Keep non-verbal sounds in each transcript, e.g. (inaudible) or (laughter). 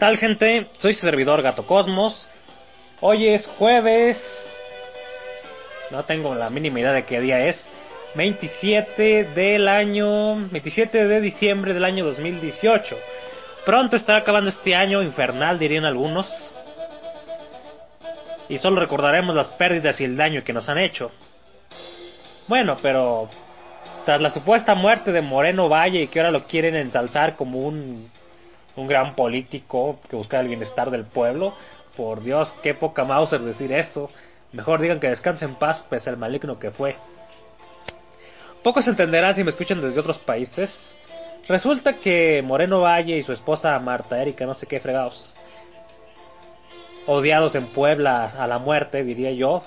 ¿Qué tal gente? Soy servidor Gato Cosmos. Hoy es jueves. No tengo la mínima idea de qué día es. 27 del año... 27 de diciembre del año 2018. Pronto estará acabando este año infernal, dirían algunos. Y solo recordaremos las pérdidas y el daño que nos han hecho. Bueno, pero... Tras la supuesta muerte de Moreno Valle y que ahora lo quieren ensalzar como un un gran político que busca el bienestar del pueblo. Por Dios, qué poca Mauser decir eso. Mejor digan que descanse en paz, pese al maligno que fue. Pocos entenderán si me escuchan desde otros países. Resulta que Moreno Valle y su esposa Marta Erika, no sé qué fregados, odiados en Puebla a la muerte, diría yo,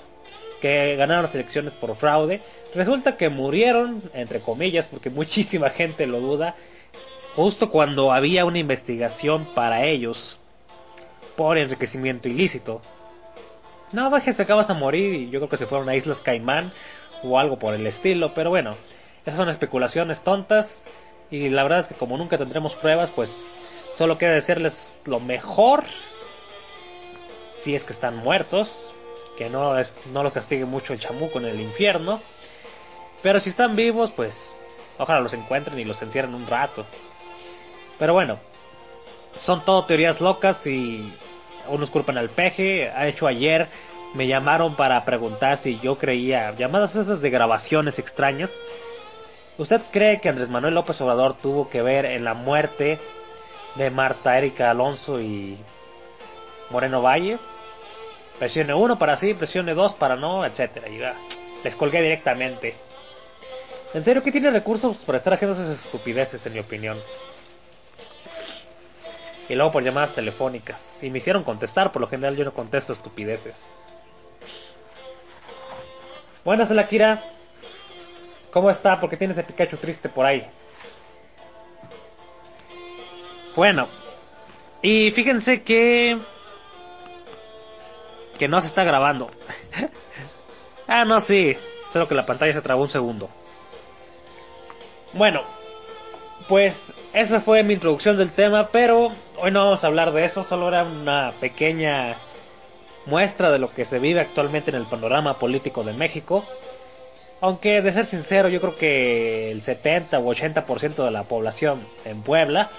que ganaron las elecciones por fraude, resulta que murieron, entre comillas, porque (laughs) muchísima gente lo duda, justo cuando había una investigación para ellos por enriquecimiento ilícito. No, que se acabas a morir y yo creo que se fueron a Islas Caimán o algo por el estilo, pero bueno, esas son especulaciones tontas y la verdad es que como nunca tendremos pruebas, pues solo queda decirles lo mejor si es que están muertos, que no es no los castigue mucho el chamuco en el infierno, pero si están vivos, pues ojalá los encuentren y los encierren un rato. Pero bueno, son todo teorías locas y unos culpan al peje. Ha hecho ayer, me llamaron para preguntar si yo creía, llamadas esas de grabaciones extrañas. ¿Usted cree que Andrés Manuel López Obrador tuvo que ver en la muerte de Marta Erika Alonso y Moreno Valle? Presione uno para sí, presione dos para no, etcétera. Y les colgué directamente. En serio, ¿qué tiene recursos para estar haciendo esas estupideces, en mi opinión? Y luego por llamadas telefónicas. Y me hicieron contestar, por lo general yo no contesto estupideces. Buenas, Kira. ¿Cómo está? Porque tienes el Pikachu triste por ahí. Bueno. Y fíjense que... Que no se está grabando. (laughs) ah, no, sí. Solo que la pantalla se trabó un segundo. Bueno. Pues esa fue mi introducción del tema, pero hoy no vamos a hablar de eso, solo era una pequeña muestra de lo que se vive actualmente en el panorama político de México. Aunque de ser sincero, yo creo que el 70 u 80% de la población en Puebla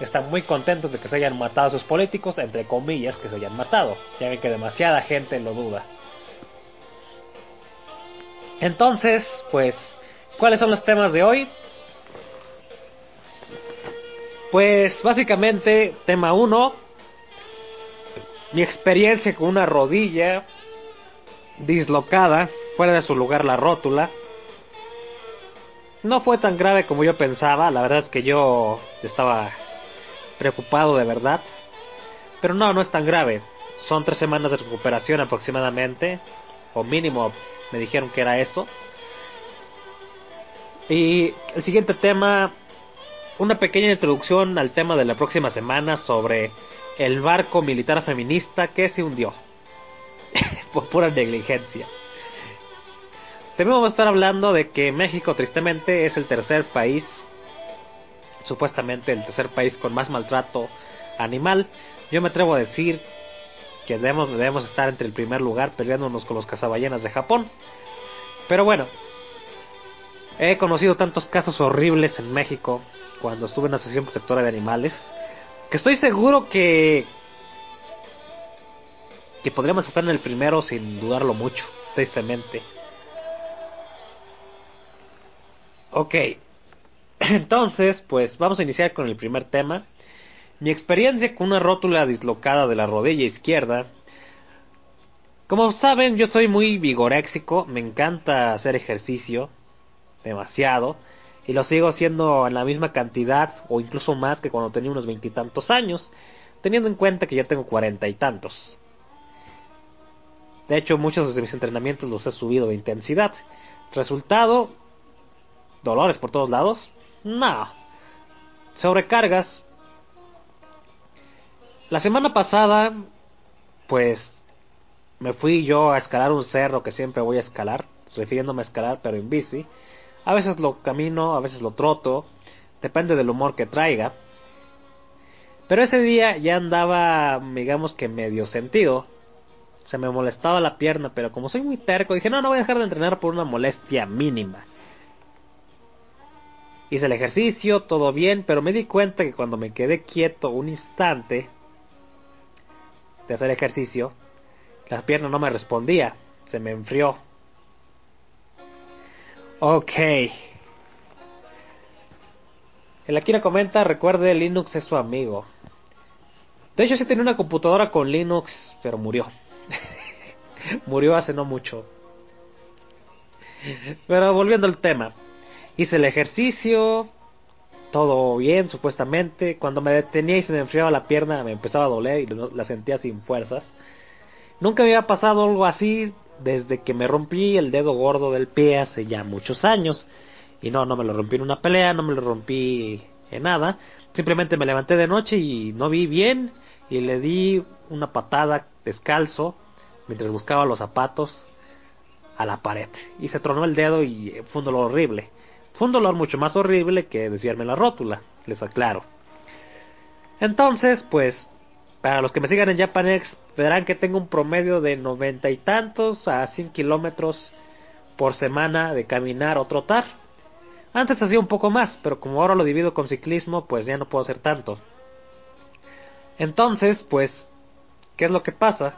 están muy contentos de que se hayan matado a sus políticos, entre comillas, que se hayan matado, ya ven que demasiada gente lo duda. Entonces, pues, ¿cuáles son los temas de hoy? Pues básicamente, tema 1, mi experiencia con una rodilla dislocada, fuera de su lugar la rótula. No fue tan grave como yo pensaba, la verdad es que yo estaba preocupado de verdad. Pero no, no es tan grave. Son tres semanas de recuperación aproximadamente, o mínimo me dijeron que era eso. Y el siguiente tema una pequeña introducción al tema de la próxima semana sobre el barco militar feminista que se hundió. (laughs) Por pura negligencia. También vamos a estar hablando de que México tristemente es el tercer país, supuestamente el tercer país con más maltrato animal. Yo me atrevo a decir que debemos, estar entre el primer lugar peleándonos con los cazaballenas de Japón. Pero bueno, he conocido tantos casos horribles en México cuando estuve en la Asociación Protectora de Animales, que estoy seguro que que podríamos estar en el primero sin dudarlo mucho, tristemente. Ok, (clears throat) entonces pues vamos a iniciar con el primer tema. Mi experiencia con una rótula dislocada de la rodilla izquierda. Como saben, yo soy muy vigoréxico, me encanta hacer ejercicio, demasiado y lo sigo haciendo en la misma cantidad o incluso más que cuando tenía unos veintitantos años, teniendo en cuenta que ya tengo cuarenta y tantos. De hecho, muchos de mis entrenamientos los he subido de intensidad. Resultado, dolores por todos lados. No. Sobrecargas. La semana pasada, pues, me fui yo a escalar un cerro que siempre voy a escalar, refiriéndome a escalar pero en bici. A veces lo camino, a veces lo troto, depende del humor que traiga. Pero ese día ya andaba, digamos que medio sentido. Se me molestaba la pierna, pero como soy muy terco, dije, no, no voy a dejar de entrenar por una molestia mínima. Hice el ejercicio, todo bien, pero me di cuenta que cuando me quedé quieto un instante de hacer ejercicio, la pierna no me respondía, se me enfrió. Ok. El Akira comenta, recuerde, Linux es su amigo. De hecho sí tenía una computadora con Linux, pero murió. (laughs) murió hace no mucho. Pero volviendo al tema. Hice el ejercicio. Todo bien, supuestamente. Cuando me detenía y se me enfriaba la pierna, me empezaba a doler y la sentía sin fuerzas. Nunca me había pasado algo así desde que me rompí el dedo gordo del pie hace ya muchos años. Y no, no me lo rompí en una pelea, no me lo rompí en nada. Simplemente me levanté de noche y no vi bien y le di una patada descalzo mientras buscaba los zapatos a la pared. Y se tronó el dedo y fue un dolor horrible. Fue un dolor mucho más horrible que desviarme la rótula, les aclaro. Entonces, pues, para los que me sigan en Japanex, verán que tengo un promedio de noventa y tantos a 100 kilómetros por semana de caminar o trotar. Antes hacía un poco más, pero como ahora lo divido con ciclismo, pues ya no puedo hacer tanto. Entonces, pues, ¿qué es lo que pasa?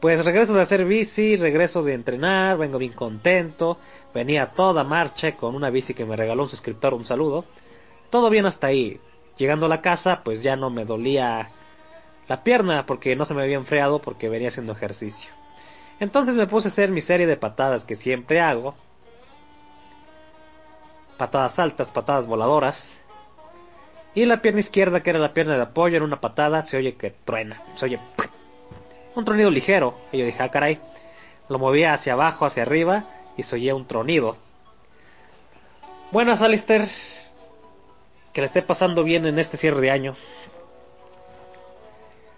Pues regreso de hacer bici, regreso de entrenar, vengo bien contento, venía toda marcha con una bici que me regaló un suscriptor, un saludo. Todo bien hasta ahí. Llegando a la casa, pues ya no me dolía la pierna porque no se me había enfriado porque venía haciendo ejercicio. Entonces me puse a hacer mi serie de patadas que siempre hago, patadas altas, patadas voladoras. Y la pierna izquierda, que era la pierna de apoyo, en una patada se oye que truena. Se oye un tronido ligero. Y yo dije, ah, caray. Lo movía hacia abajo, hacia arriba y se oía un tronido. Buenas, Alistair. Que le esté pasando bien en este cierre de año.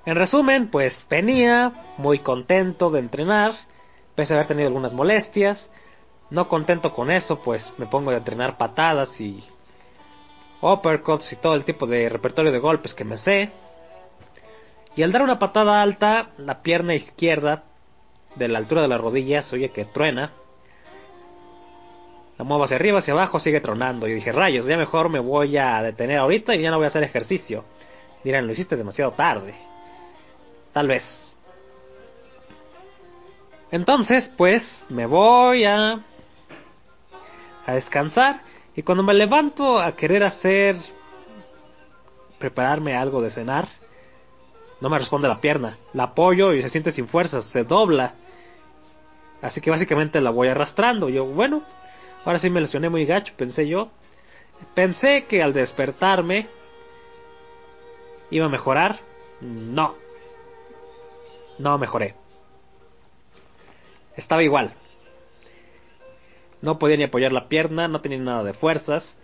En resumen, pues venía muy contento de entrenar. Pese a haber tenido algunas molestias. No contento con eso, pues me pongo a entrenar patadas y uppercuts y todo el tipo de repertorio de golpes que me sé. Y al dar una patada alta, la pierna izquierda de la altura de la rodilla se oye que truena. La muevo hacia arriba, hacia abajo, sigue tronando. Y dije, rayos, ya mejor me voy a detener ahorita y ya no voy a hacer ejercicio. Dirán, lo hiciste demasiado tarde. Tal vez. Entonces, pues, me voy a a descansar. Y cuando me levanto a querer hacer prepararme algo de cenar no me responde la pierna. La apoyo y se siente sin fuerzas se dobla. Así que básicamente la voy arrastrando. Yo bueno ahora sí me lesioné muy gacho pensé yo. Pensé que al despertarme iba a mejorar. No no mejoré estaba igual no podía ni apoyar la pierna, no tenía nada de fuerzas.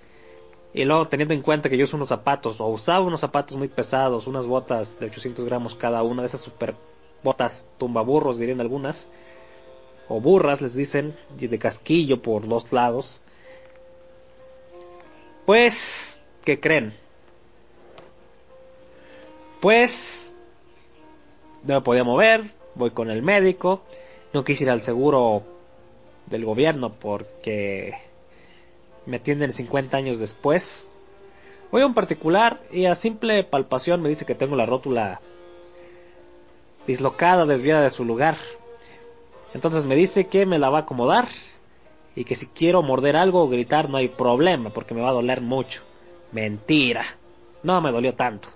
Y luego teniendo en cuenta que yo uso unos zapatos, o usaba unos zapatos muy pesados, unas botas de 800 gramos cada una, de esas super botas tumbaburros dirían algunas, o burras les dicen, de casquillo por dos lados. Pues, ¿qué creen? Pues, no me podía mover, voy con el médico, no quise ir al seguro del gobierno porque me atienden 50 años después. Voy a un particular y a simple palpación me dice que tengo la rótula dislocada, desviada de su lugar. Entonces me dice que me la va a acomodar y que si quiero morder algo o gritar no hay problema porque me va a doler mucho. Mentira. No me dolió tanto.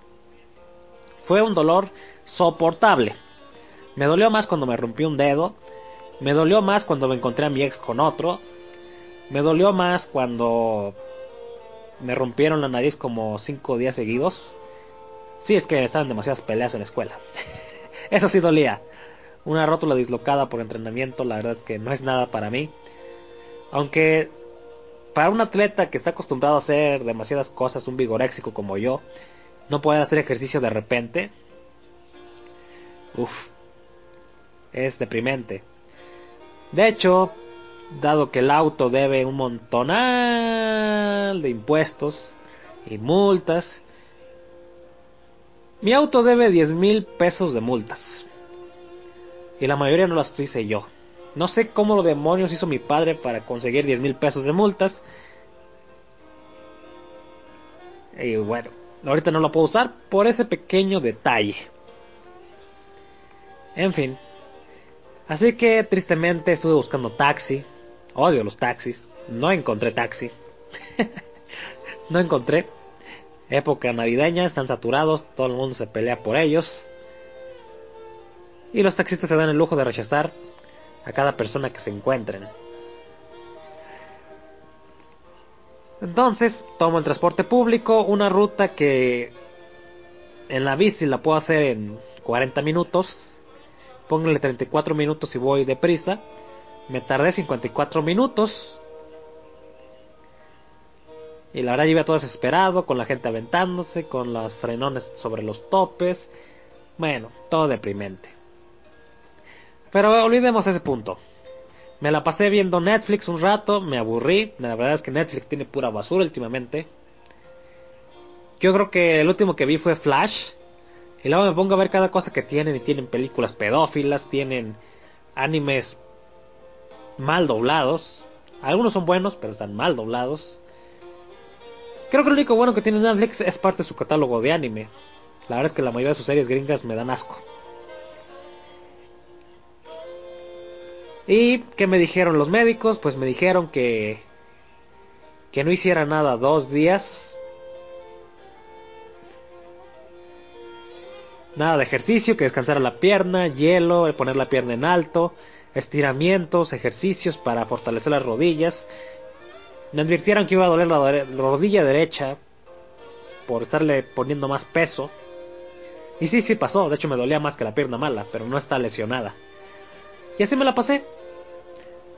Fue un dolor soportable. Me dolió más cuando me rompí un dedo me dolió más cuando me encontré a mi ex con otro. Me dolió más cuando me rompieron la nariz como cinco días seguidos. Sí, es que estaban demasiadas peleas en la escuela. (laughs) Eso sí dolía. Una rótula dislocada por entrenamiento, la verdad es que no es nada para mí. Aunque para un atleta que está acostumbrado a hacer demasiadas cosas, un vigoréxico como yo, no puede hacer ejercicio de repente. Uf, es deprimente. De hecho, dado que el auto debe un montonal de impuestos y multas, Mi auto debe 10 mil pesos de multas. Y la mayoría no las hice yo. No sé cómo lo demonios hizo mi padre para conseguir 10 mil pesos de multas. Y bueno, ahorita no lo puedo usar por ese pequeño detalle. En fin. Así que tristemente estuve buscando taxi. Odio los taxis. No encontré taxi. (laughs) no encontré. Época navideña, están saturados, todo el mundo se pelea por ellos. Y los taxistas se dan el lujo de rechazar a cada persona que se encuentren. Entonces, tomo el transporte público, una ruta que en la bici la puedo hacer en 40 minutos. Póngale 34 minutos si voy deprisa. Me tardé 54 minutos. Y la verdad iba todo desesperado, con la gente aventándose, con los frenones sobre los topes. Bueno, todo deprimente. Pero olvidemos ese punto. Me la pasé viendo Netflix un rato, me aburrí. La verdad es que Netflix tiene pura basura últimamente. Yo creo que el último que vi fue Flash. Y luego me pongo a ver cada cosa que tienen. Y tienen películas pedófilas, tienen animes mal doblados. Algunos son buenos, pero están mal doblados. Creo que lo único bueno que tiene Netflix es parte de su catálogo de anime. La verdad es que la mayoría de sus series gringas me dan asco. ¿Y qué me dijeron los médicos? Pues me dijeron que que no hiciera nada dos días. Nada de ejercicio, que descansara la pierna, hielo, poner la pierna en alto, estiramientos, ejercicios para fortalecer las rodillas. Me advirtieron que iba a doler la rodilla derecha por estarle poniendo más peso. Y sí, sí pasó, de hecho me dolía más que la pierna mala, pero no está lesionada. Y así me la pasé.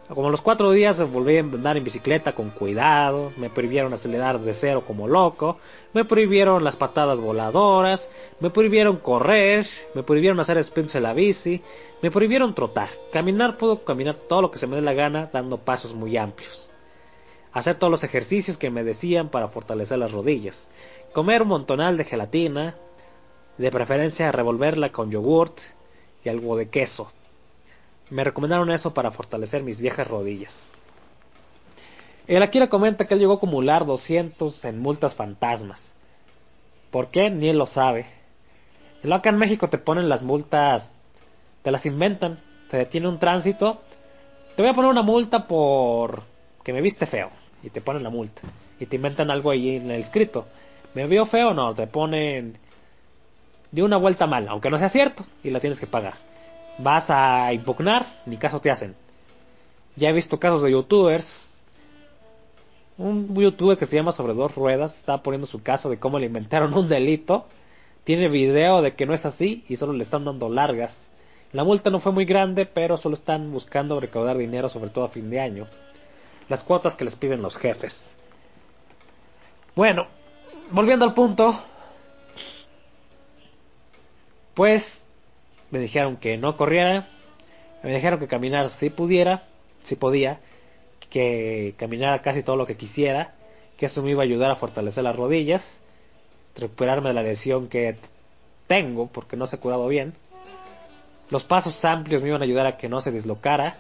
Como los cuatro días volví a andar en bicicleta con cuidado, me prohibieron acelerar de cero como loco, me prohibieron las patadas voladoras, me prohibieron correr, me prohibieron hacer sprints en la bici, me prohibieron trotar. Caminar puedo caminar todo lo que se me dé la gana dando pasos muy amplios. Hacer todos los ejercicios que me decían para fortalecer las rodillas. Comer un montonal de gelatina, de preferencia revolverla con yogurt y algo de queso. Me recomendaron eso para fortalecer mis viejas rodillas. El Akira comenta que él llegó a acumular 200 en multas fantasmas. ¿Por qué? Ni él lo sabe. El acá en México te ponen las multas, te las inventan, te detiene un tránsito. Te voy a poner una multa por que me viste feo. Y te ponen la multa. Y te inventan algo ahí en el escrito. ¿Me vio feo? No, te ponen de una vuelta mal, aunque no sea cierto. Y la tienes que pagar vas a impugnar, ni caso te hacen. Ya he visto casos de youtubers. Un youtuber que se llama Sobre Dos Ruedas está poniendo su caso de cómo le inventaron un delito. Tiene video de que no es así y solo le están dando largas. La multa no fue muy grande, pero solo están buscando recaudar dinero, sobre todo a fin de año. Las cuotas que les piden los jefes. Bueno, volviendo al punto. Pues me dijeron que no corriera, me dijeron que caminar si pudiera, si podía, que caminara casi todo lo que quisiera, que eso me iba a ayudar a fortalecer las rodillas, recuperarme de la lesión que tengo porque no se ha curado bien. Los pasos amplios me iban a ayudar a que no se dislocara,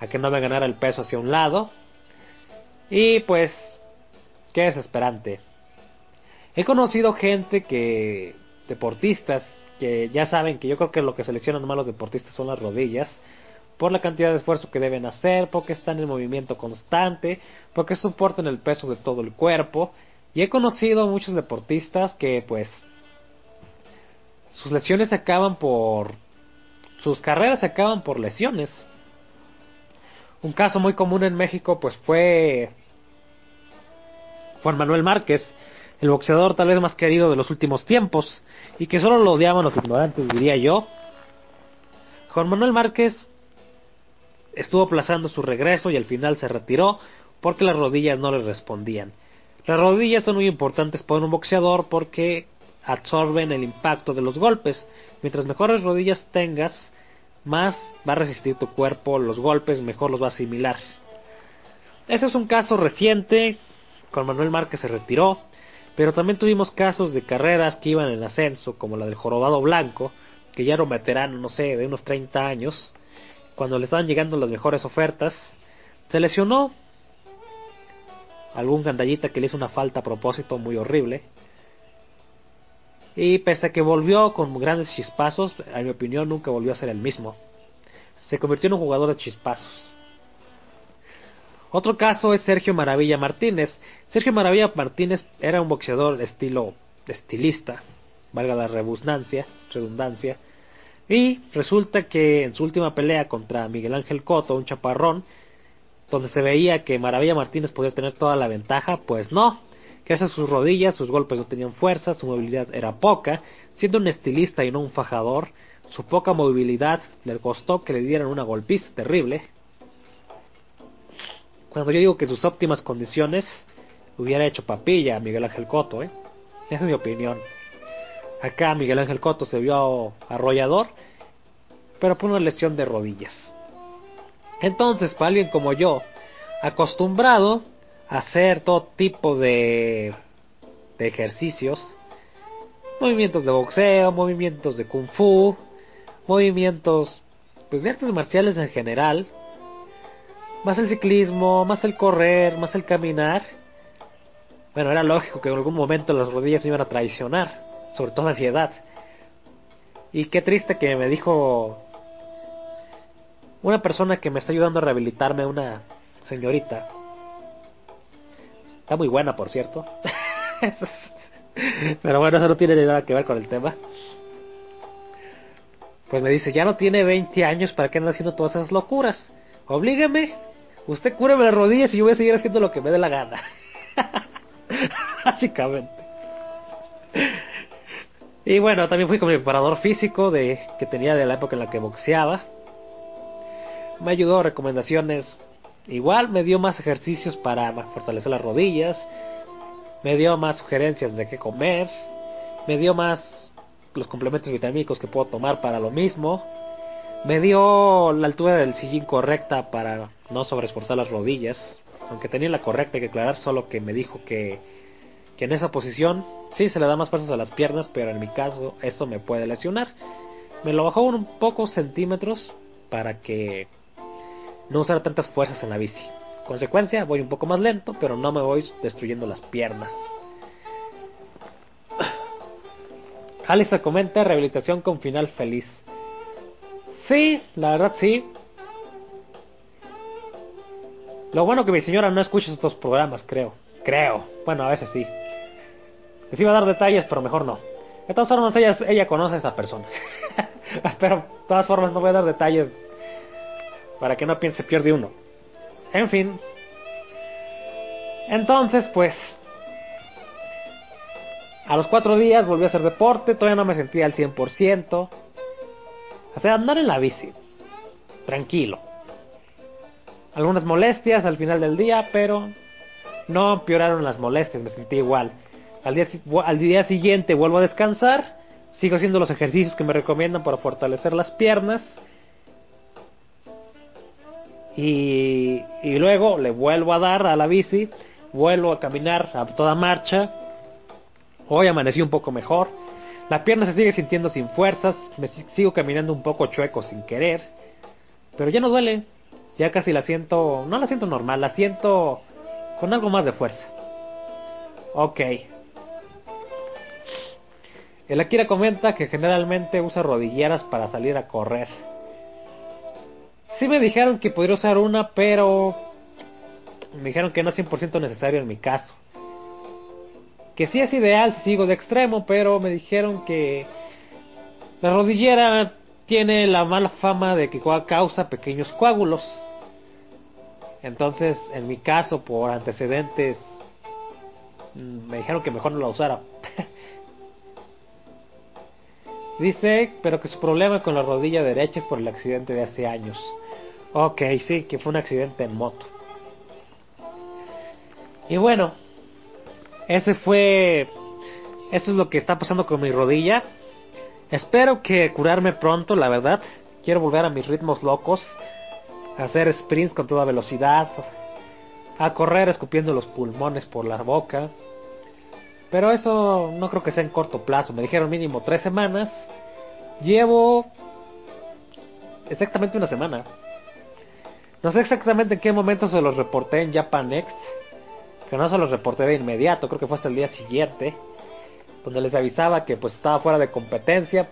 a que no me ganara el peso hacia un lado. Y pues, qué desesperante. He conocido gente que, deportistas, que ya saben que yo creo que lo que seleccionan más los deportistas son las rodillas, por la cantidad de esfuerzo que deben hacer, porque están en movimiento constante, porque soportan el peso de todo el cuerpo. Y he conocido muchos deportistas que pues sus lesiones se acaban por... sus carreras se acaban por lesiones. Un caso muy común en México pues fue Juan Manuel Márquez, el boxeador tal vez más querido de los últimos tiempos y que solo lo odiaban los ignorantes, diría yo. Juan Manuel Márquez estuvo aplazando su regreso y al final se retiró porque las rodillas no le respondían. Las rodillas son muy importantes para un boxeador porque absorben el impacto de los golpes. Mientras mejores rodillas tengas, más va a resistir tu cuerpo los golpes, mejor los va a asimilar. Ese es un caso reciente. Juan Manuel Márquez se retiró. Pero también tuvimos casos de carreras que iban en ascenso, como la del Jorobado Blanco, que ya era un veterano, no sé, de unos 30 años, cuando le estaban llegando las mejores ofertas, se lesionó. Algún gandallita que le hizo una falta a propósito muy horrible. Y pese a que volvió con grandes chispazos, en mi opinión nunca volvió a ser el mismo. Se convirtió en un jugador de chispazos. Otro caso es Sergio Maravilla Martínez. Sergio Maravilla Martínez era un boxeador estilo estilista, valga la redundancia, redundancia. Y resulta que en su última pelea contra Miguel Ángel Coto, un chaparrón, donde se veía que Maravilla Martínez podía tener toda la ventaja, pues no. Que esas sus rodillas, sus golpes no tenían fuerza, su movilidad era poca. Siendo un estilista y no un fajador, su poca movilidad le costó que le dieran una golpiza terrible. Cuando yo digo que sus óptimas condiciones hubiera hecho papilla a Miguel Ángel Coto, ¿eh? Esa es mi opinión. Acá Miguel Ángel Coto se vio arrollador, pero por una lesión de rodillas. Entonces, para alguien como yo, acostumbrado a hacer todo tipo de, de ejercicios, movimientos de boxeo, movimientos de kung fu, movimientos pues de artes marciales en general, más el ciclismo, más el correr, más el caminar. Bueno, era lógico que en algún momento las rodillas me iban a traicionar, sobre todo a mi edad. Y qué triste que me dijo una persona que me está ayudando a rehabilitarme, una señorita. Está muy buena, por cierto. (laughs) Pero bueno, eso no tiene nada que ver con el tema. Pues me dice, ya no tiene 20 años, ¿para qué anda haciendo todas esas locuras? Oblígame. Usted cúreme las rodillas y yo voy a seguir haciendo lo que me dé la gana. (laughs) Básicamente. Y bueno, también fui con mi preparador físico de, que tenía de la época en la que boxeaba. Me ayudó recomendaciones. Igual me dio más ejercicios para fortalecer las rodillas. Me dio más sugerencias de qué comer. Me dio más los complementos vitamínicos que puedo tomar para lo mismo. Me dio la altura del sillín correcta para no sobreesforzar las rodillas. Aunque tenía la correcta, que aclarar, solo que me dijo que, que en esa posición sí se le da más fuerzas a las piernas, pero en mi caso esto me puede lesionar. Me lo bajó un poco centímetros para que no usara tantas fuerzas en la bici. Consecuencia, voy un poco más lento, pero no me voy destruyendo las piernas. Alistair comenta rehabilitación con final feliz. Sí, la verdad sí. Lo bueno que mi señora no escucha estos programas, creo. Creo. Bueno, a veces sí. Les iba a dar detalles, pero mejor no. De todas formas, ella, ella conoce a esa persona. (laughs) pero de todas formas no voy a dar detalles para que no piense pierde uno. En fin. Entonces, pues... A los cuatro días volví a hacer deporte, todavía no me sentía al 100%. O sea, andar en la bici. Tranquilo. Algunas molestias al final del día, pero no empeoraron las molestias, me sentí igual. Al día, al día siguiente vuelvo a descansar, sigo haciendo los ejercicios que me recomiendan para fortalecer las piernas. Y, y luego le vuelvo a dar a la bici, vuelvo a caminar a toda marcha. Hoy amanecí un poco mejor. La pierna se sigue sintiendo sin fuerzas, me sigo caminando un poco chueco sin querer, pero ya no duele, ya casi la siento, no la siento normal, la siento con algo más de fuerza. Ok. El Akira comenta que generalmente usa rodilleras para salir a correr. Sí me dijeron que podría usar una, pero me dijeron que no es 100% necesario en mi caso que sí es ideal si sigo de extremo, pero me dijeron que la rodillera tiene la mala fama de que causa pequeños coágulos. Entonces, en mi caso, por antecedentes, mm, me dijeron que mejor no la usara. (laughs) Dice, pero que su problema con la rodilla derecha es por el accidente de hace años. Ok, sí, que fue un accidente en moto. Y bueno, ese fue... Esto es lo que está pasando con mi rodilla. Espero que curarme pronto, la verdad. Quiero volver a mis ritmos locos. Hacer sprints con toda velocidad. A correr escupiendo los pulmones por la boca. Pero eso no creo que sea en corto plazo. Me dijeron mínimo tres semanas. Llevo exactamente una semana. No sé exactamente en qué momento se los reporté en Japan Next. Que no se los reporté de inmediato, creo que fue hasta el día siguiente. Donde les avisaba que pues estaba fuera de competencia.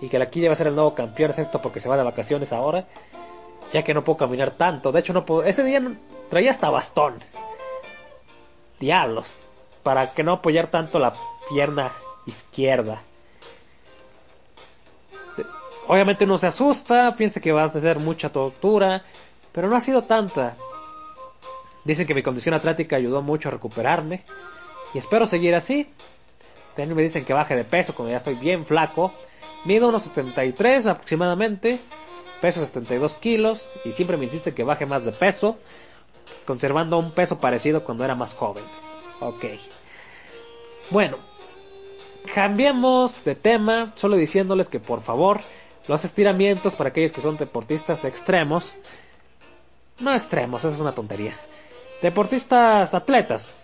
Y que la Quilla iba a ser el nuevo campeón, excepto porque se va de vacaciones ahora. Ya que no puedo caminar tanto. De hecho no puedo. Ese día traía hasta bastón. Diablos. Para que no apoyar tanto la pierna izquierda. Obviamente uno se asusta, piensa que va a tener mucha tortura, pero no ha sido tanta. Dicen que mi condición atlética ayudó mucho a recuperarme y espero seguir así. También me dicen que baje de peso cuando ya estoy bien flaco. Mido unos 73 aproximadamente, peso 72 kilos y siempre me insiste que baje más de peso, conservando un peso parecido cuando era más joven. Ok. Bueno, cambiemos de tema, solo diciéndoles que por favor los estiramientos para aquellos que son deportistas extremos. No extremos, es una tontería. Deportistas atletas.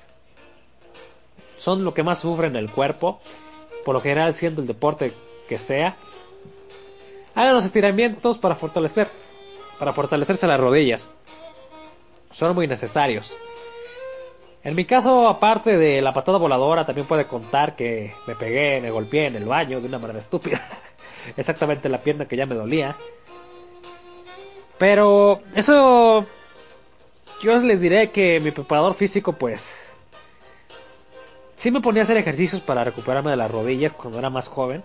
Son lo que más sufren el cuerpo. Por lo general siendo el deporte que sea. Hagan los estiramientos para fortalecer. Para fortalecerse las rodillas. Son muy necesarios. En mi caso, aparte de la patada voladora, también puede contar que me pegué, me golpeé en el baño de una manera estúpida. (laughs) exactamente la pierna que ya me dolía. Pero eso yo les diré que mi preparador físico pues sí me ponía a hacer ejercicios para recuperarme de las rodillas cuando era más joven,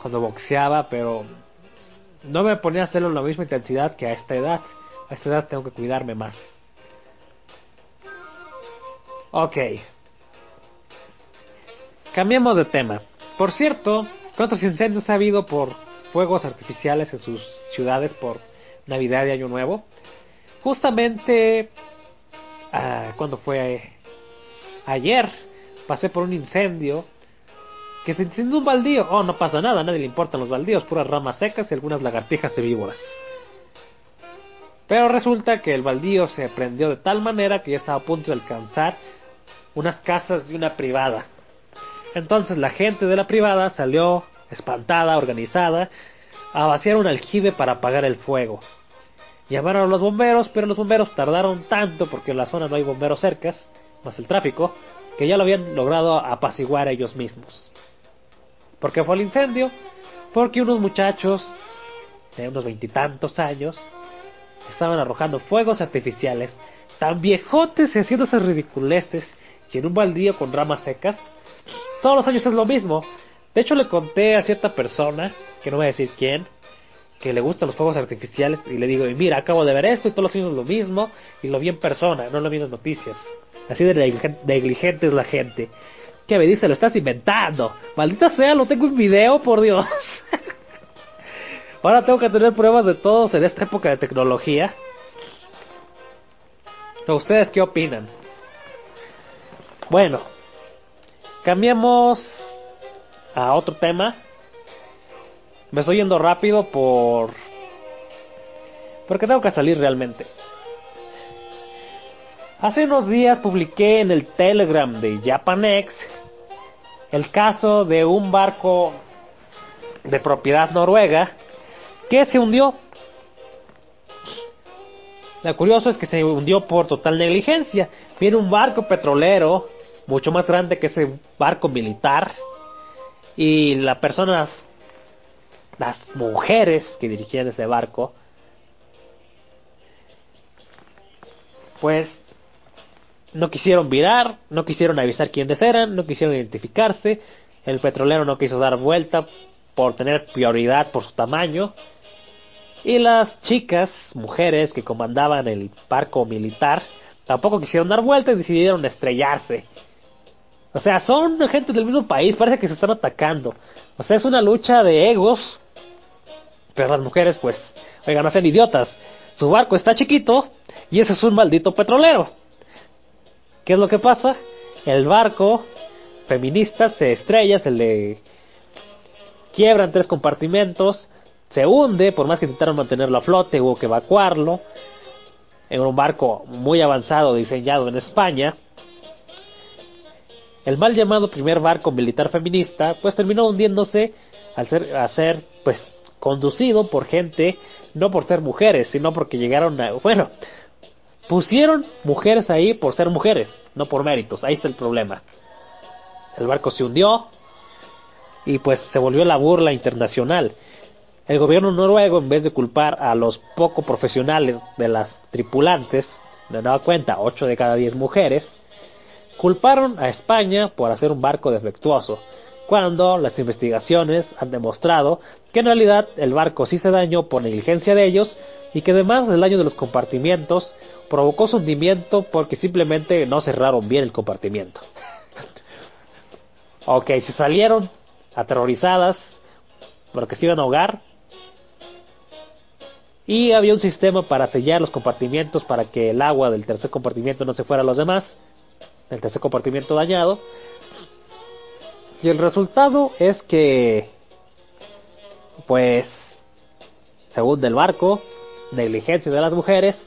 cuando boxeaba, pero no me ponía a hacerlo en la misma intensidad que a esta edad. A esta edad tengo que cuidarme más. Ok. Cambiemos de tema. Por cierto, ¿Cuántos incendios ha habido por fuegos artificiales en sus ciudades por Navidad y Año Nuevo? Justamente, ah, cuando fue ayer, pasé por un incendio que se incendió un baldío. Oh, no pasa nada, a nadie le importan los baldíos, puras ramas secas y algunas lagartijas y víboras. Pero resulta que el baldío se prendió de tal manera que ya estaba a punto de alcanzar unas casas de una privada. Entonces la gente de la privada salió espantada, organizada, a vaciar un aljibe para apagar el fuego. Llamaron a los bomberos, pero los bomberos tardaron tanto porque en la zona no hay bomberos cercas, más el tráfico, que ya lo habían logrado apaciguar ellos mismos. ¿Por qué fue el incendio? Porque unos muchachos de unos veintitantos años estaban arrojando fuegos artificiales tan viejotes y haciendo esas ridiculeces y en un baldío con ramas secas. Todos los años es lo mismo. De hecho le conté a cierta persona, que no voy a decir quién, que le gustan los fuegos artificiales y le digo, y mira, acabo de ver esto y todos los años lo mismo y lo vi en persona, no lo vi en noticias. Así de negligente es la gente. ¿Qué me dice? Lo estás inventando. Maldita sea, lo tengo en video, por Dios. (laughs) Ahora tengo que tener pruebas de todos en esta época de tecnología. ¿Ustedes qué opinan? Bueno, cambiamos a otro tema. Me estoy yendo rápido por... Porque tengo que salir realmente. Hace unos días publiqué en el Telegram de Japanex el caso de un barco de propiedad noruega que se hundió. Lo curioso es que se hundió por total negligencia. Viene un barco petrolero mucho más grande que ese barco militar y las personas, las mujeres que dirigían ese barco, pues no quisieron virar, no quisieron avisar quiénes eran, no quisieron identificarse, el petrolero no quiso dar vuelta por tener prioridad por su tamaño, y las chicas, mujeres que comandaban el barco militar, tampoco quisieron dar vuelta y decidieron estrellarse o sea, son gente del mismo país, parece que se están atacando. O sea, es una lucha de egos. Pero las mujeres, pues, oigan, no sean idiotas. Su barco está chiquito y ese es un maldito petrolero. ¿Qué es lo que pasa? El barco feminista se estrella, se le quiebra en tres compartimentos, se hunde, por más que intentaron mantenerlo a flote, hubo que evacuarlo. En un barco muy avanzado diseñado en España el mal llamado primer barco militar feminista pues terminó hundiéndose al ser, a ser pues conducido por gente, no por ser mujeres, sino porque llegaron a... Bueno, pusieron mujeres ahí por ser mujeres, no por méritos, ahí está el problema. El barco se hundió y pues se volvió la burla internacional. El gobierno noruego, en vez de culpar a los poco profesionales de las tripulantes, de nueva cuenta 8 de cada 10 mujeres, culparon a España por hacer un barco defectuoso, cuando las investigaciones han demostrado que en realidad el barco sí se dañó por negligencia de ellos y que además del daño de los compartimientos provocó su hundimiento porque simplemente no cerraron bien el compartimiento. (laughs) ok, se salieron aterrorizadas porque se iban a ahogar, y había un sistema para sellar los compartimientos para que el agua del tercer compartimiento no se fuera a los demás. El tercer compartimiento dañado. Y el resultado es que, pues, según del barco, negligencia de las mujeres,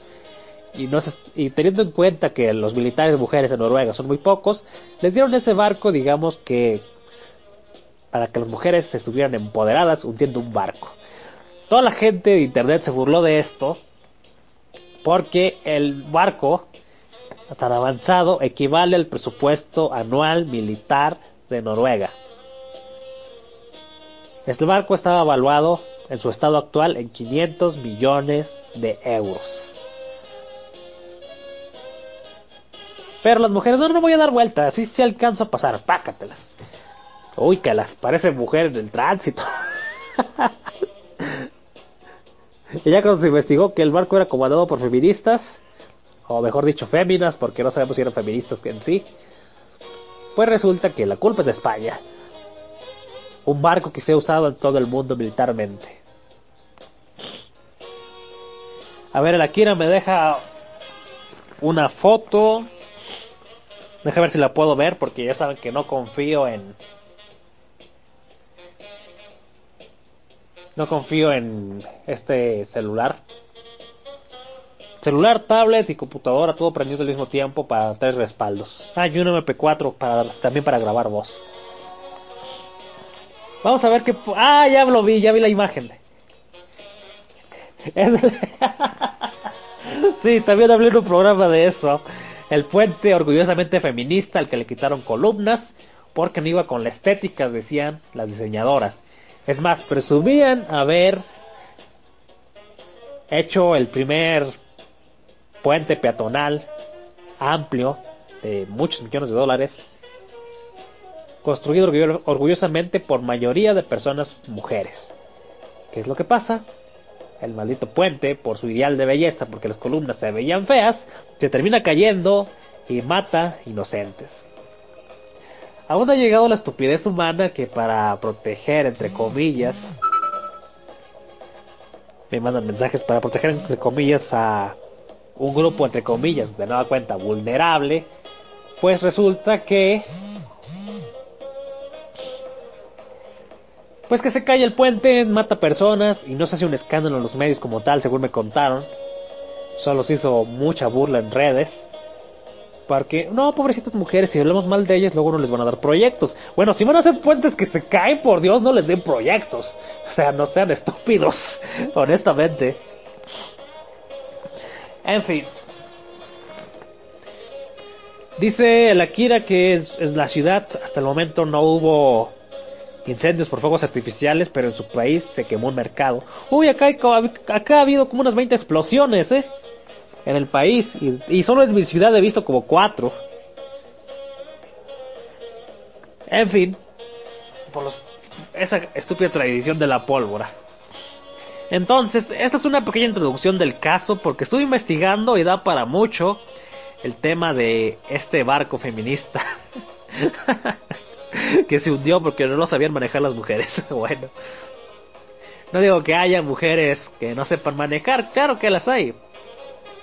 y, y teniendo en cuenta que los militares mujeres en Noruega son muy pocos, les dieron ese barco, digamos que, para que las mujeres estuvieran empoderadas hundiendo un barco. Toda la gente de internet se burló de esto porque el barco tan avanzado equivale al presupuesto anual militar de Noruega. Este barco estaba evaluado en su estado actual en 500 millones de euros. Pero las mujeres, no, no voy a dar vueltas, así se alcanzo a pasar, pácatelas. Uy, que las parece mujer del tránsito. (laughs) Y ya cuando se investigó que el barco era comandado por feministas, o mejor dicho féminas, porque no sabemos si eran feministas que en sí, pues resulta que la culpa es de España. Un barco que se ha usado en todo el mundo militarmente. A ver, el Akira me deja una foto. Deja ver si la puedo ver porque ya saben que no confío en No confío en este celular. Celular, tablet y computadora, todo prendido al mismo tiempo para tres respaldos. Ah, y un MP4 para, también para grabar voz. Vamos a ver qué... Ah, ya lo vi, ya vi la imagen. (laughs) (laughs) sí, también hablé en un programa de eso. El puente orgullosamente feminista al que le quitaron columnas porque no iba con la estética, decían las diseñadoras. Es más, presumían haber hecho el primer puente peatonal amplio de muchos millones de dólares, construido orgullosamente por mayoría de personas mujeres. ¿Qué es lo que pasa? El maldito puente, por su ideal de belleza, porque las columnas se veían feas, se termina cayendo y mata inocentes. Aún ha llegado la estupidez humana que para proteger, entre comillas, me mandan mensajes para proteger, entre comillas, a un grupo, entre comillas, de nueva cuenta, vulnerable, pues resulta que... Pues que se cae el puente, mata personas y no se hace un escándalo en los medios como tal, según me contaron. Solo se hizo mucha burla en redes. Porque, no, pobrecitas mujeres, si hablamos mal de ellas, luego no les van a dar proyectos. Bueno, si van a hacer puentes que se caen, por Dios, no les den proyectos. O sea, no sean estúpidos, (laughs) honestamente. En fin. Dice el Akira que en la ciudad hasta el momento no hubo incendios por fuegos artificiales, pero en su país se quemó un mercado. Uy, acá, acá ha habido como unas 20 explosiones, ¿eh? en el país. Y, solo en mi ciudad he visto como cuatro. En fin, por esa estúpida tradición de la pólvora. Entonces, esta es una pequeña introducción del caso porque estuve investigando y da para mucho el tema de este barco feminista. (laughs) que se hundió porque no lo sabían manejar las mujeres. (laughs) bueno. No digo que haya mujeres que no sepan manejar, claro que las hay.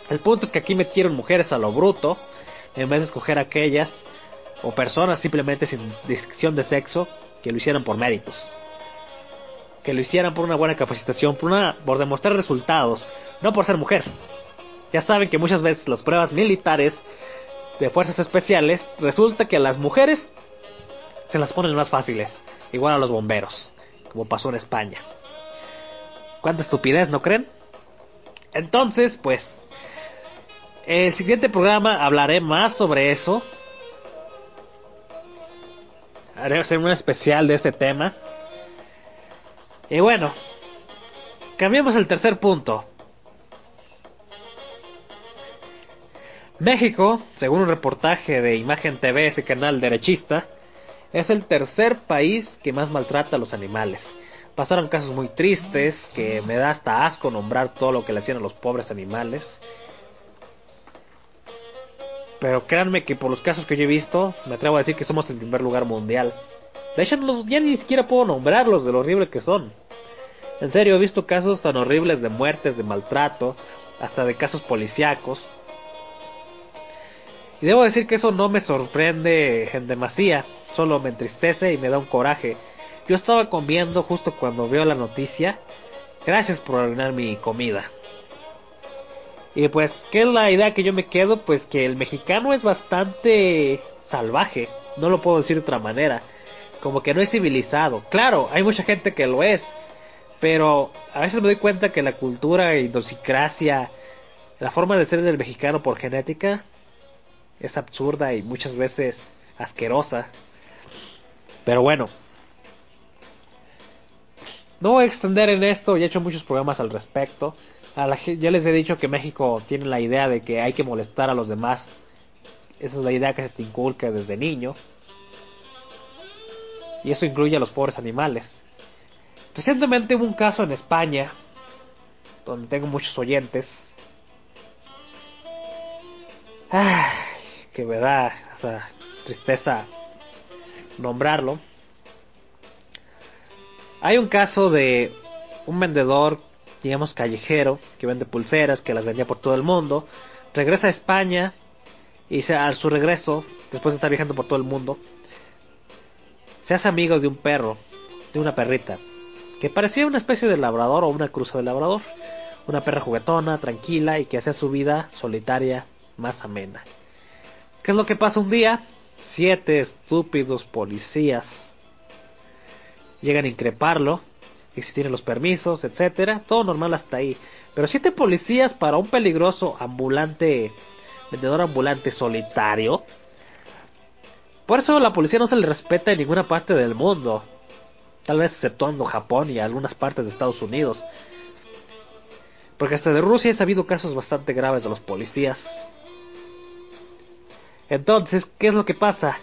El punto es que aquí metieron mujeres a lo bruto, en vez de escoger aquellas, o personas simplemente sin distinción de sexo, que lo hicieran por méritos. Que lo hicieran por una buena capacitación, por, una, por demostrar resultados, no por ser mujer. Ya saben que muchas veces las pruebas militares de fuerzas especiales resulta que a las mujeres se las ponen más fáciles, igual a los bomberos, como pasó en España. ¿Cuánta estupidez, no creen? Entonces, pues, el siguiente programa hablaré más sobre eso. Haré un especial de este tema. Y bueno, cambiamos el tercer punto. México, según un reportaje de Imagen TV, ese canal derechista, es el tercer país que más maltrata a los animales. Pasaron casos muy tristes, que me da hasta asco nombrar todo lo que le hacían a los pobres animales. Pero créanme que por los casos que yo he visto, me atrevo a decir que somos el primer lugar mundial. De hecho, ya ni siquiera puedo nombrarlos de lo horrible que son. En serio, he visto casos tan horribles de muertes, de maltrato, hasta de casos policíacos. Y debo decir que eso no me sorprende en demasía, solo me entristece y me da un coraje yo estaba comiendo justo cuando veo la noticia. Gracias por arruinar mi comida. Y pues, ¿qué es la idea que yo me quedo? Pues que el mexicano es bastante salvaje. No lo puedo decir de otra manera. Como que no es civilizado. Claro, hay mucha gente que lo es. Pero a veces me doy cuenta que la cultura y la forma de ser del mexicano por genética, es absurda y muchas veces asquerosa. Pero bueno, no voy a extender en esto, ya he hecho muchos programas al respecto. ya les he dicho que México tiene la idea de que hay que molestar a los demás. Esa es la idea que se te inculca desde niño. Y eso incluye a los pobres animales. Recientemente hubo un caso en España, donde tengo muchos oyentes. Ay, que me da tristeza nombrarlo hay un caso de un vendedor, digamos callejero, que vende pulseras, que las vendía por todo el mundo. Regresa a España y a su regreso, después de estar viajando por todo el mundo, se hace amigo de un perro, de una perrita, que parecía una especie de labrador o una cruza de labrador. Una perra juguetona, tranquila y que hacía su vida solitaria más amena. ¿Qué es lo que pasa un día? Siete estúpidos policías llegan a increparlo, y si tiene los permisos, etcétera, todo normal hasta ahí. Pero siete policías para un peligroso ambulante, vendedor ambulante solitario. Por eso la policía no se le respeta en ninguna parte del mundo. Tal vez exceptuando Japón y algunas partes de Estados Unidos. Porque hasta de Rusia he sabido casos bastante graves de los policías. Entonces, ¿qué es lo que pasa?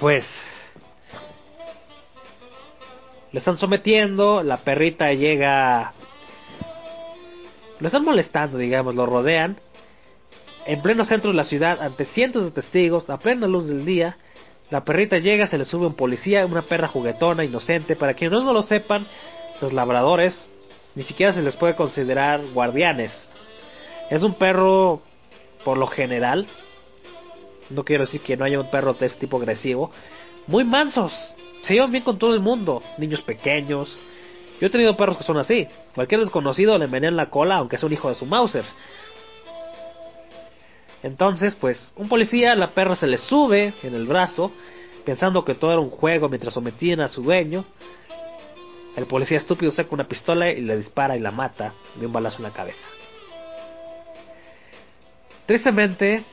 pues le están sometiendo, la perrita llega, lo están molestando, digamos, lo rodean, en pleno centro de la ciudad, ante cientos de testigos, a plena luz del día, la perrita llega, se le sube un policía, una perra juguetona, inocente, para quienes no lo sepan, los labradores ni siquiera se les puede considerar guardianes. Es un perro, por lo general, no quiero decir que no haya un perro de este tipo agresivo, muy mansos, se llevan bien con todo el mundo, niños pequeños. Yo he tenido perros que son así, cualquier desconocido le envenenan la cola aunque sea un hijo de su Mauser. Entonces, pues, un policía, la perra se le sube en el brazo, pensando que todo era un juego mientras sometían a su dueño. El policía estúpido saca una pistola y le dispara y la mata de un balazo en la cabeza. Tristemente,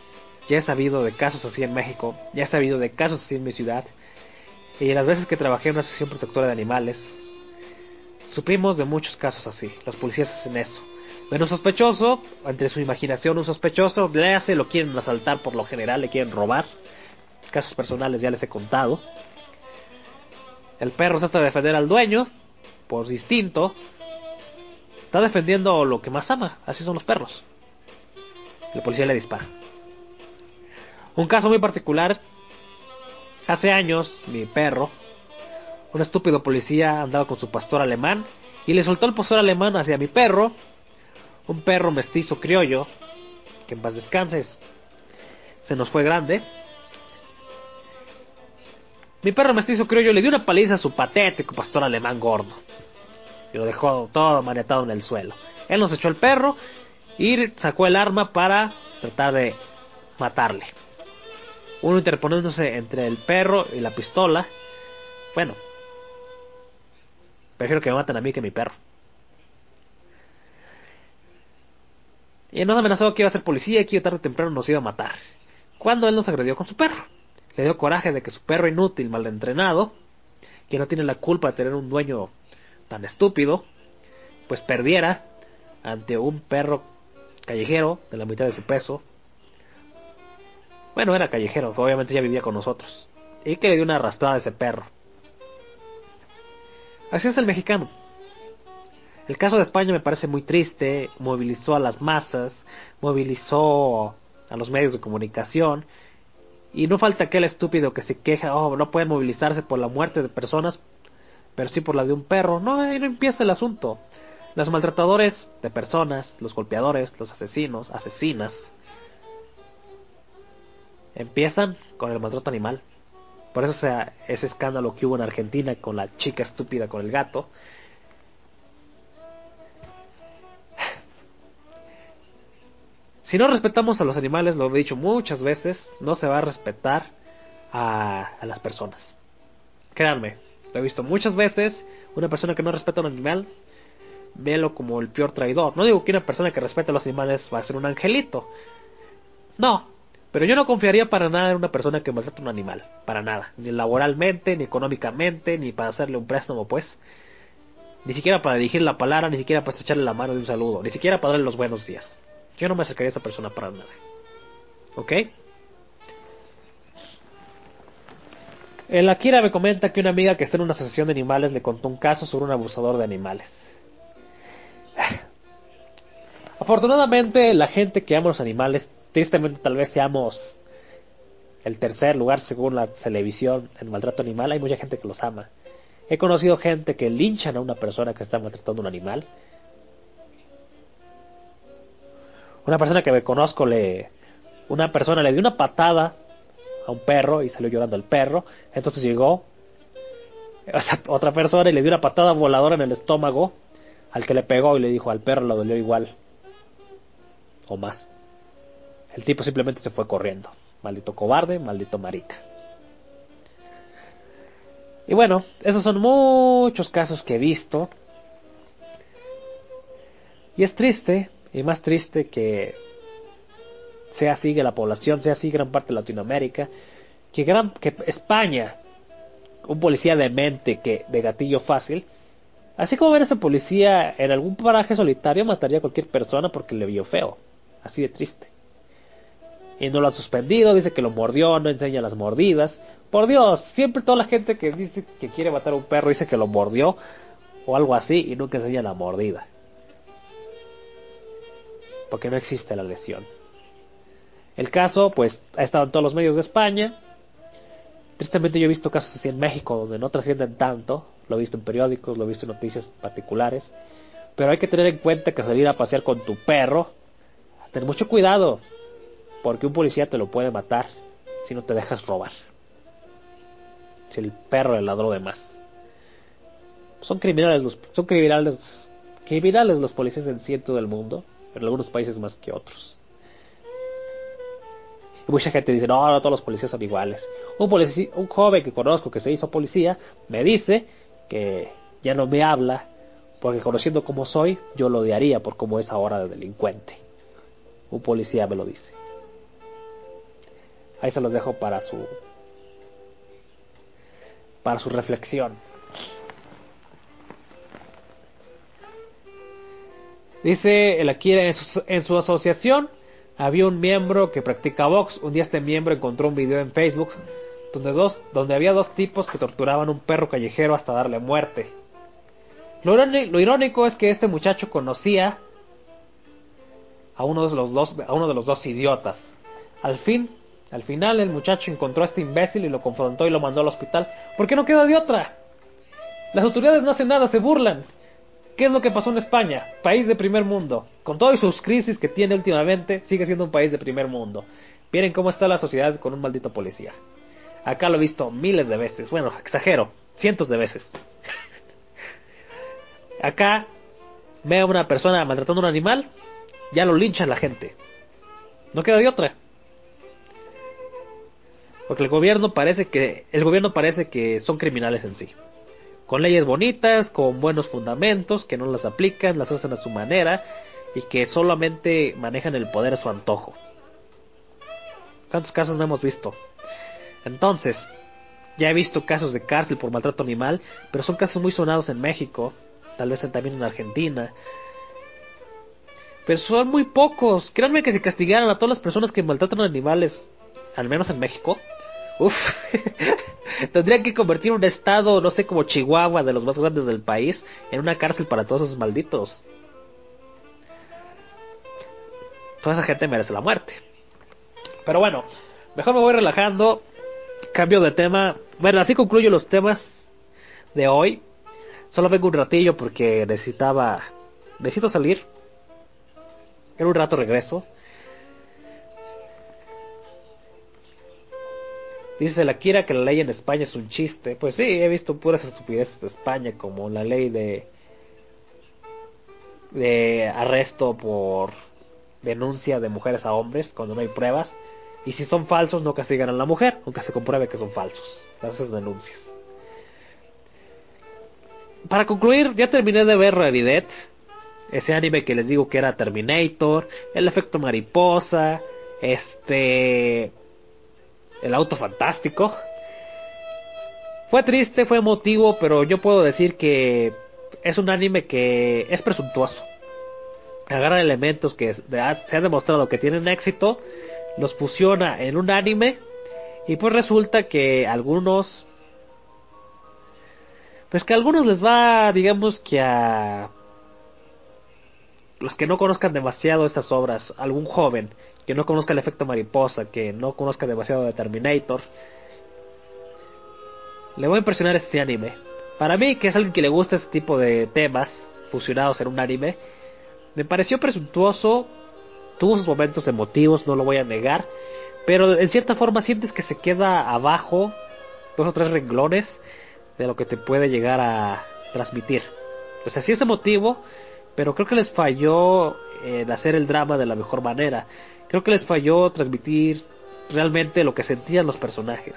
ya he sabido de casos así en México, ya he sabido de casos así en mi ciudad. Y las veces que trabajé en una asociación protectora de animales, supimos de muchos casos así. Los policías hacen eso. Ven un sospechoso, entre su imaginación un sospechoso, le hace, lo quieren asaltar por lo general, le quieren robar. Casos personales ya les he contado. El perro trata de defender al dueño, por distinto. Está defendiendo lo que más ama, así son los perros. El policía le dispara. Un caso muy particular. Hace años, mi perro, un estúpido policía andaba con su pastor alemán y le soltó el pastor alemán hacia mi perro, un perro mestizo criollo, que en paz descanses, se nos fue grande. Mi perro mestizo criollo le dio una paliza a su patético pastor alemán gordo. Y lo dejó todo maniatado en el suelo. Él nos echó el perro y sacó el arma para tratar de matarle. Uno interponiéndose entre el perro y la pistola. Bueno, prefiero que me maten a mí que a mi perro. Y nos amenazó que iba a ser policía y que tarde o temprano nos iba a matar. Cuando él nos agredió con su perro. Le dio coraje de que su perro inútil, mal entrenado, que no tiene la culpa de tener un dueño tan estúpido, pues perdiera ante un perro callejero de la mitad de su peso. Bueno, era callejero, obviamente ya vivía con nosotros. Y que le dio una arrastrada a ese perro. Así es el mexicano. El caso de España me parece muy triste, movilizó a las masas, movilizó a los medios de comunicación, y no falta aquel estúpido que se queja, oh, no pueden movilizarse por la muerte de personas, pero sí por la de un perro. No, ahí no empieza el asunto. Los maltratadores de personas, los golpeadores, los asesinos, asesinas, empiezan con el maltrato animal. Por eso sea ese escándalo que hubo en Argentina con la chica estúpida con el gato. Si no respetamos a los animales, lo he dicho muchas veces, no se va a respetar a, las personas. Créanme, lo he visto muchas veces. Una persona que no respeta a un animal, vélo como el peor traidor. No digo que una persona que respete a los animales va a ser un angelito. No, pero yo no confiaría para nada en una persona que maltrata a un animal. Para nada. Ni laboralmente, ni económicamente, ni para hacerle un préstamo, pues. Ni siquiera para dirigir la palabra, ni siquiera para estrecharle la mano de un saludo, ni siquiera para darle los buenos días. Yo no me acercaría a esa persona para nada. ¿Ok? El Akira me comenta que una amiga que está en una asociación de animales le contó un caso sobre un abusador de animales. (sighs) Afortunadamente, la gente que ama los animales, tristemente tal vez seamos el tercer lugar según la televisión en maltrato animal, hay mucha gente que los ama. He conocido gente que linchan a una persona que está maltratando a un animal Una persona que me conozco le... Una persona le dio una patada a un perro y salió llorando el perro. Entonces llegó otra persona y le dio una patada voladora en el estómago al que le pegó y le dijo al perro lo dolió igual. O más. El tipo simplemente se fue corriendo. Maldito cobarde, maldito marica. Y bueno, esos son muchos casos que he visto. Y es triste y más triste que sea así que la población, sea así gran parte de Latinoamérica, que, gran, que España, un policía demente que de gatillo fácil, así como ver a ese policía en algún paraje solitario mataría a cualquier persona porque le vio feo, así de triste. Y no lo han suspendido, dice que lo mordió, no enseña las mordidas. Por Dios, siempre toda la gente que dice que quiere matar a un perro dice que lo mordió o algo así y nunca enseña la mordida porque no existe la lesión. El caso, pues, ha estado en todos los medios de España. Tristemente yo he visto casos así en México donde no trascienden tanto. Lo he visto en periódicos, lo he visto en noticias particulares. Pero hay que tener en cuenta que salir a pasear con tu perro, ten mucho cuidado, porque un policía te lo puede matar si no te dejas robar. Si el perro le ladró de más. Son criminales los, son criminales, criminales los policías en ciento del mundo en algunos países más que otros. Y mucha gente dice, no, no todos los policías son iguales. Un, un joven que conozco que se hizo policía me dice que ya no me habla porque conociendo como soy, yo lo odiaría por cómo es ahora de delincuente. Un policía me lo dice. Ahí se los dejo para su para su reflexión. Dice el aquí en su, asociación había un miembro que practica box. Un día este miembro encontró un video en Facebook donde, dos, donde había dos tipos que torturaban un perro callejero hasta darle muerte. Lo, lo irónico es que este muchacho conocía a uno de los dos, a uno de los dos idiotas. Al fin, al final el muchacho encontró a este imbécil y lo confrontó y lo mandó al hospital. ¿Por qué no queda de otra? Las autoridades no hacen nada, se burlan. ¿Qué es lo que pasó en España? País de primer mundo. Con todas sus crisis que tiene últimamente, sigue siendo un país de primer mundo. Miren cómo está la sociedad con un maldito policía. Acá lo he visto miles de veces. Bueno, exagero. Cientos de veces. (laughs) Acá ve a una persona maltratando a un animal, ya lo linchan la gente. No queda de otra. Porque el gobierno parece que el gobierno parece que son criminales en sí. Con leyes bonitas, con buenos fundamentos, que no las aplican, las hacen a su manera y que solamente manejan el poder a su antojo. ¿Cuántos casos no hemos visto? Entonces, ya he visto casos de cárcel por maltrato animal, pero son casos muy sonados en México, tal vez también en Argentina. Pero son muy pocos. Créanme que si castigaran a todas las personas que maltratan animales, al menos en México, uff, (laughs) tendrían que convertir un estado, no sé, como Chihuahua, de los más grandes del país, en una cárcel para todos esos malditos. Toda esa gente merece la muerte. Pero bueno, mejor me voy relajando. Cambio de tema. Bueno, así concluyo los temas de hoy. Solo vengo un ratillo porque necesitaba... Necesito salir. En un rato regreso. Dice la Kira que la ley en España es un chiste. Pues sí, he visto puras estupideces de España como la ley de de arresto por denuncia de mujeres a hombres cuando no hay pruebas. Y si son falsos no castigan a la mujer, aunque se compruebe que son falsos. Esas denuncias. Para concluir, ya terminé de ver Realidad. Ese anime que les digo que era Terminator. El efecto mariposa. Este... El auto fantástico. Fue triste, fue emotivo, pero yo puedo decir que es un anime que es presuntuoso. Agarra elementos que se ha demostrado que tienen éxito los fusiona en un anime y pues resulta que algunos pues que a algunos les va digamos que a los que no conozcan demasiado estas obras algún joven que no conozca el efecto mariposa que no conozca demasiado de Terminator le voy a impresionar este anime para mí que es alguien que le gusta este tipo de temas fusionados en un anime me pareció presuntuoso tuvo sus momentos emotivos, no lo voy a negar, pero en cierta forma sientes que se queda abajo dos o tres renglones de lo que te puede llegar a transmitir. O sea, sí es emotivo, pero creo que les falló en hacer el drama de la mejor manera. Creo que les falló transmitir realmente lo que sentían los personajes.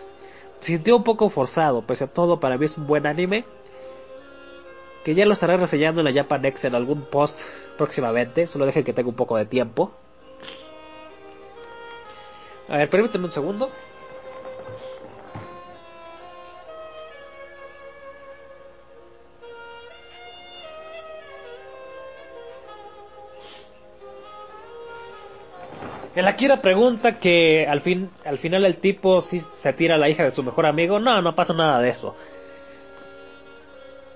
Se sintió un poco forzado, pese a todo, para mí es un buen anime. Que ya lo estaré reseñando en la Japanex en algún post próximamente. Solo dejen que tenga un poco de tiempo. A ver, permíteme un segundo. El Akira pregunta que al fin al final el tipo si se tira a la hija de su mejor amigo. No, no pasa nada de eso.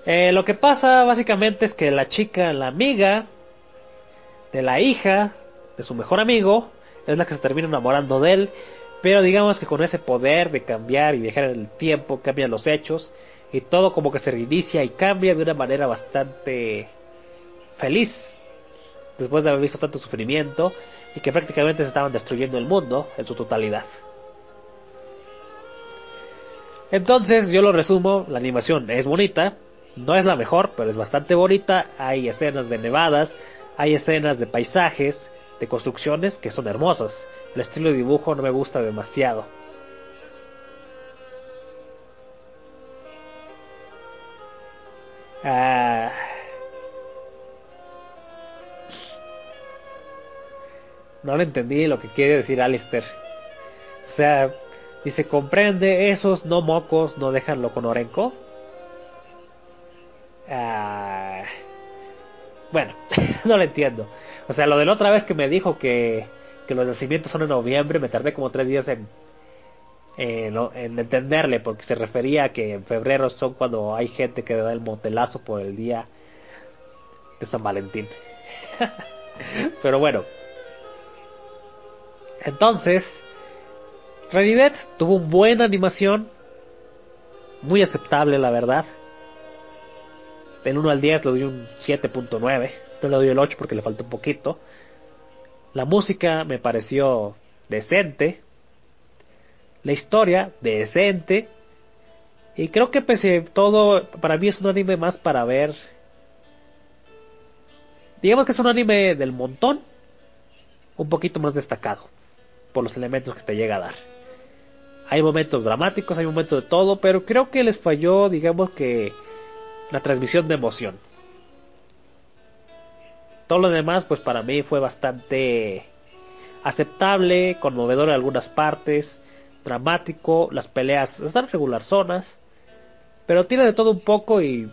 Eh, lo que pasa básicamente es que la chica, la amiga de la hija de su mejor amigo, es la que se termina enamorando de él, pero digamos que con ese poder de cambiar y viajar en el tiempo, cambian los hechos y todo como que se reinicia y cambia de una manera bastante feliz después de haber visto tanto sufrimiento y que prácticamente se estaban destruyendo el mundo en su totalidad. Entonces yo lo resumo, la animación es bonita, no es la mejor, pero es bastante bonita, hay escenas de nevadas, hay escenas de paisajes, de construcciones que son hermosas. El estilo de dibujo no me gusta demasiado. Ah. No le entendí lo que quiere decir Alistair. O sea, dice, comprende, esos no mocos no dejanlo con Orenco. Ah. Bueno, (laughs) no lo entiendo. O sea, lo de la otra vez que me dijo que, que los nacimientos son en noviembre, me tardé como tres días en, en, entenderle, porque se refería a que en febrero son cuando hay gente que da el motelazo por el día de San Valentín. (laughs) Pero bueno. Entonces, Redidet tuvo una buena animación. Muy aceptable, la verdad. Del 1 al 10 le doy un 7.9. No le doy el 8 porque le falta un poquito. La música me pareció decente. La historia, decente. Y creo que pese todo, para mí es un anime más para ver. Digamos que es un anime del montón. Un poquito más destacado. Por los elementos que te llega a dar. Hay momentos dramáticos, hay momentos de todo, pero creo que les falló, digamos que, la transmisión de emoción. Todo lo demás, pues para mí fue bastante aceptable, conmovedor en algunas partes, dramático, las peleas están regular zonas, pero tiene de todo un poco y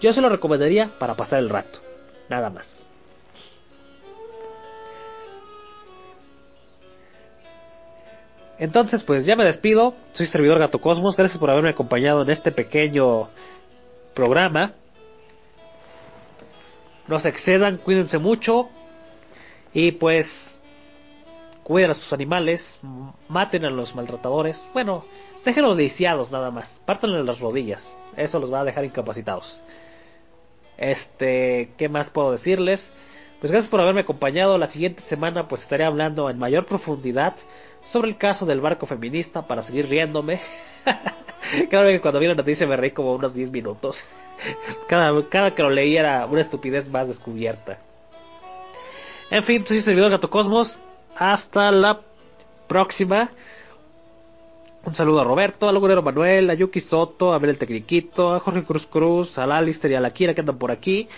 yo se lo recomendaría para pasar el rato, nada más. Entonces, pues ya me despido. Soy servidor Gato Cosmos. Gracias por haberme acompañado en este pequeño programa. No se excedan, cuídense mucho. Y pues, cuiden a sus animales. Maten a los maltratadores. Bueno, déjenlos lisiados nada más. Pártanle las rodillas. Eso los va a dejar incapacitados. Este, ¿qué más puedo decirles? Pues gracias por haberme acompañado. La siguiente semana pues estaré hablando en mayor profundidad sobre el caso del barco feminista para seguir riéndome. (laughs) vez que cuando vi la noticia me reí como unos 10 minutos. (laughs) cada, cada que lo leí era una estupidez más descubierta. En fin, soy servidor Gato Cosmos. Hasta la próxima. Un saludo a Roberto, al Logurero Manuel, a Yuki Soto, a Ver el Tecniquito, a Jorge Cruz Cruz, a Alister y a la Kira que andan por aquí.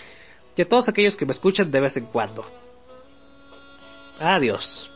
Y a todos aquellos que me escuchan de vez en cuando. Adiós.